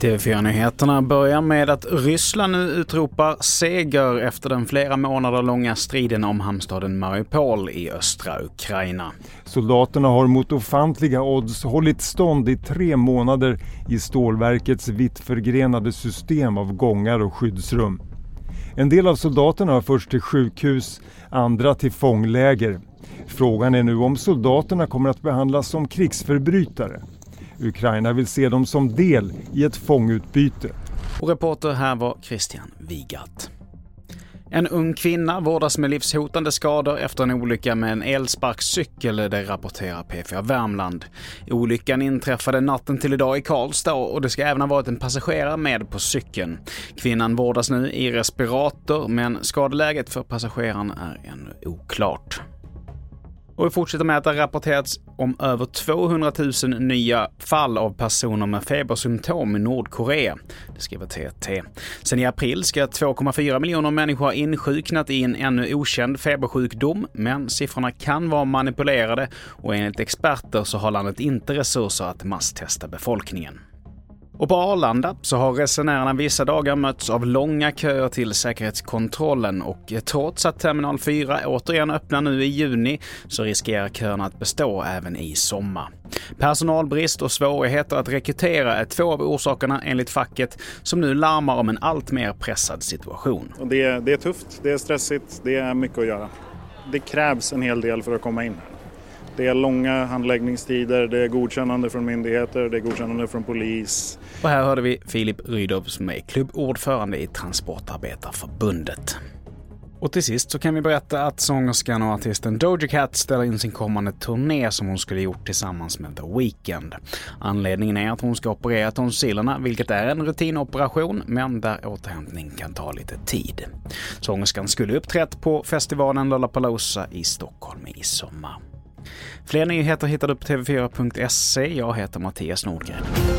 TV4-nyheterna börjar med att Ryssland nu utropar seger efter den flera månader långa striden om hamnstaden Mariupol i östra Ukraina. Soldaterna har mot ofantliga odds hållit stånd i tre månader i stålverkets vitt förgrenade system av gångar och skyddsrum. En del av soldaterna har förts till sjukhus, andra till fångläger. Frågan är nu om soldaterna kommer att behandlas som krigsförbrytare. Ukraina vill se dem som del i ett fångutbyte. Och reporter här var Christian Wigat. En ung kvinna vårdas med livshotande skador efter en olycka med en elsparkcykel, det rapporterar P4 Värmland. Olyckan inträffade natten till idag i Karlstad och det ska även ha varit en passagerare med på cykeln. Kvinnan vårdas nu i respirator, men skadeläget för passageraren är ännu oklart. Och vi fortsätter med att det rapporterats om över 200 000 nya fall av personer med febersymptom i Nordkorea. Det skriver TT. Sen i april ska 2,4 miljoner människor ha insjuknat i en ännu okänd febersjukdom, men siffrorna kan vara manipulerade och enligt experter så har landet inte resurser att masstesta befolkningen. Och på Arlanda så har resenärerna vissa dagar mötts av långa köer till säkerhetskontrollen och trots att terminal 4 återigen öppnar nu i juni så riskerar köerna att bestå även i sommar. Personalbrist och svårigheter att rekrytera är två av orsakerna enligt facket som nu larmar om en allt mer pressad situation. Det är, det är tufft, det är stressigt, det är mycket att göra. Det krävs en hel del för att komma in här. Det är långa handläggningstider, det är godkännande från myndigheter, det är godkännande från polis. Och här hörde vi Filip Rydov som är klubbordförande i Transportarbetarförbundet. Och till sist så kan vi berätta att sångerskan och artisten Doja Cat ställer in sin kommande turné som hon skulle gjort tillsammans med The Weeknd. Anledningen är att hon ska operera tonsillerna, vilket är en rutinoperation, men där återhämtning kan ta lite tid. Sångerskan skulle uppträtt på festivalen Lollapalooza i Stockholm i sommar. Fler nyheter hittar du på tv4.se. Jag heter Mattias Nordgren.